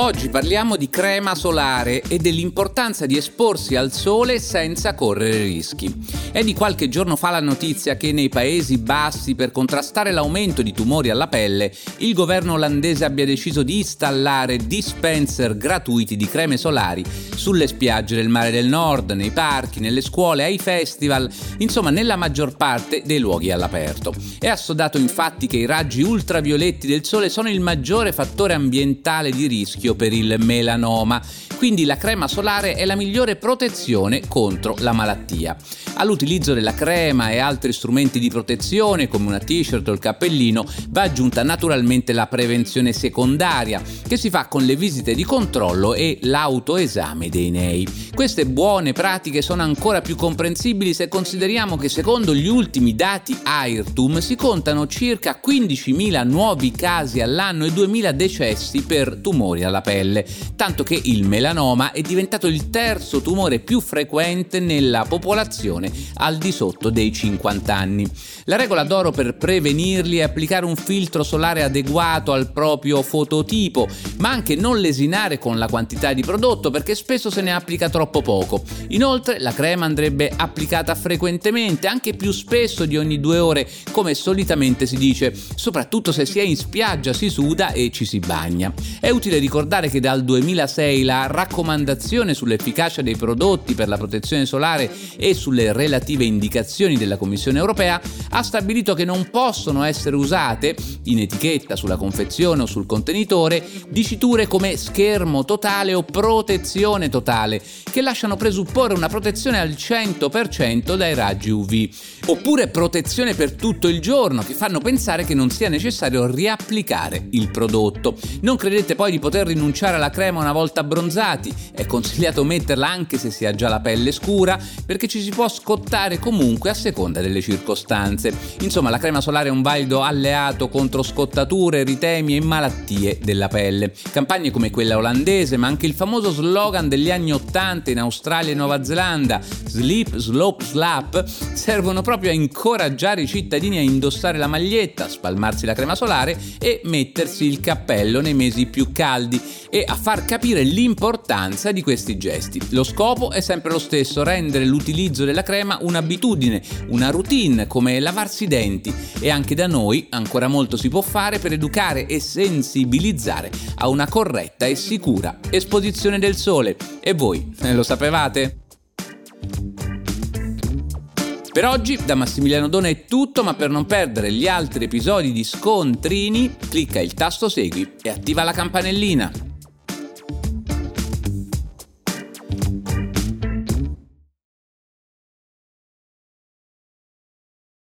Oggi parliamo di crema solare e dell'importanza di esporsi al sole senza correre rischi. È di qualche giorno fa la notizia che nei Paesi Bassi, per contrastare l'aumento di tumori alla pelle, il governo olandese abbia deciso di installare dispenser gratuiti di creme solari sulle spiagge del mare del nord, nei parchi, nelle scuole, ai festival, insomma nella maggior parte dei luoghi all'aperto. È assodato infatti che i raggi ultravioletti del sole sono il maggiore fattore ambientale di rischio rischio per il melanoma, quindi la crema solare è la migliore protezione contro la malattia. All'utilizzo della crema e altri strumenti di protezione come una t-shirt o il cappellino va aggiunta naturalmente la prevenzione secondaria che si fa con le visite di controllo e l'autoesame dei nei. Queste buone pratiche sono ancora più comprensibili se consideriamo che secondo gli ultimi dati AIRTUM si contano circa 15.000 nuovi casi all'anno e 2.000 decessi per tumori alla pelle, tanto che il melanoma è diventato il terzo tumore più frequente nella popolazione al di sotto dei 50 anni. La regola d'oro per prevenirli è applicare un filtro solare adeguato al proprio fototipo, ma anche non lesinare con la quantità di prodotto perché spesso se ne applica troppo poco. Inoltre la crema andrebbe applicata frequentemente, anche più spesso di ogni due ore, come solitamente si dice, soprattutto se si è in spiaggia, si suda e ci si bagna. È utile ricordare che dal 2006 la raccomandazione sull'efficacia dei prodotti per la protezione solare e sulle relative indicazioni della Commissione europea ha stabilito che non possono essere usate in etichetta sulla confezione o sul contenitore diciture come schermo totale o protezione totale, che lasciano presupporre una protezione al 100% dai raggi UV, oppure protezione per tutto il giorno, che fanno pensare che non sia necessario riapplicare il prodotto. Non credete poi di poter rinunciare alla crema una volta abbronzati, è consigliato metterla anche se si ha già la pelle scura, perché ci si può scottare comunque a seconda delle circostanze. Insomma, la crema solare è un valido alleato contro scottature, ritemi e malattie della pelle. Campagne come quella olandese, ma anche il famoso slogan degli anni 80 in Australia e Nuova Zelanda, Sleep, Slope, Slap, servono proprio a incoraggiare i cittadini a indossare la maglietta, spalmarsi la crema solare e mettersi il cappello nei mesi più caldi e a far capire l'importanza di questi gesti. Lo scopo è sempre lo stesso, rendere l'utilizzo della crema un'abitudine, una routine come lavarsi i denti e anche da noi ancora molto si può fare per educare e sensibilizzare a una corretta e sicura esposizione del sole. E voi lo sapevate? Per oggi da Massimiliano Dona è tutto, ma per non perdere gli altri episodi di Scontrini, clicca il tasto segui e attiva la campanellina.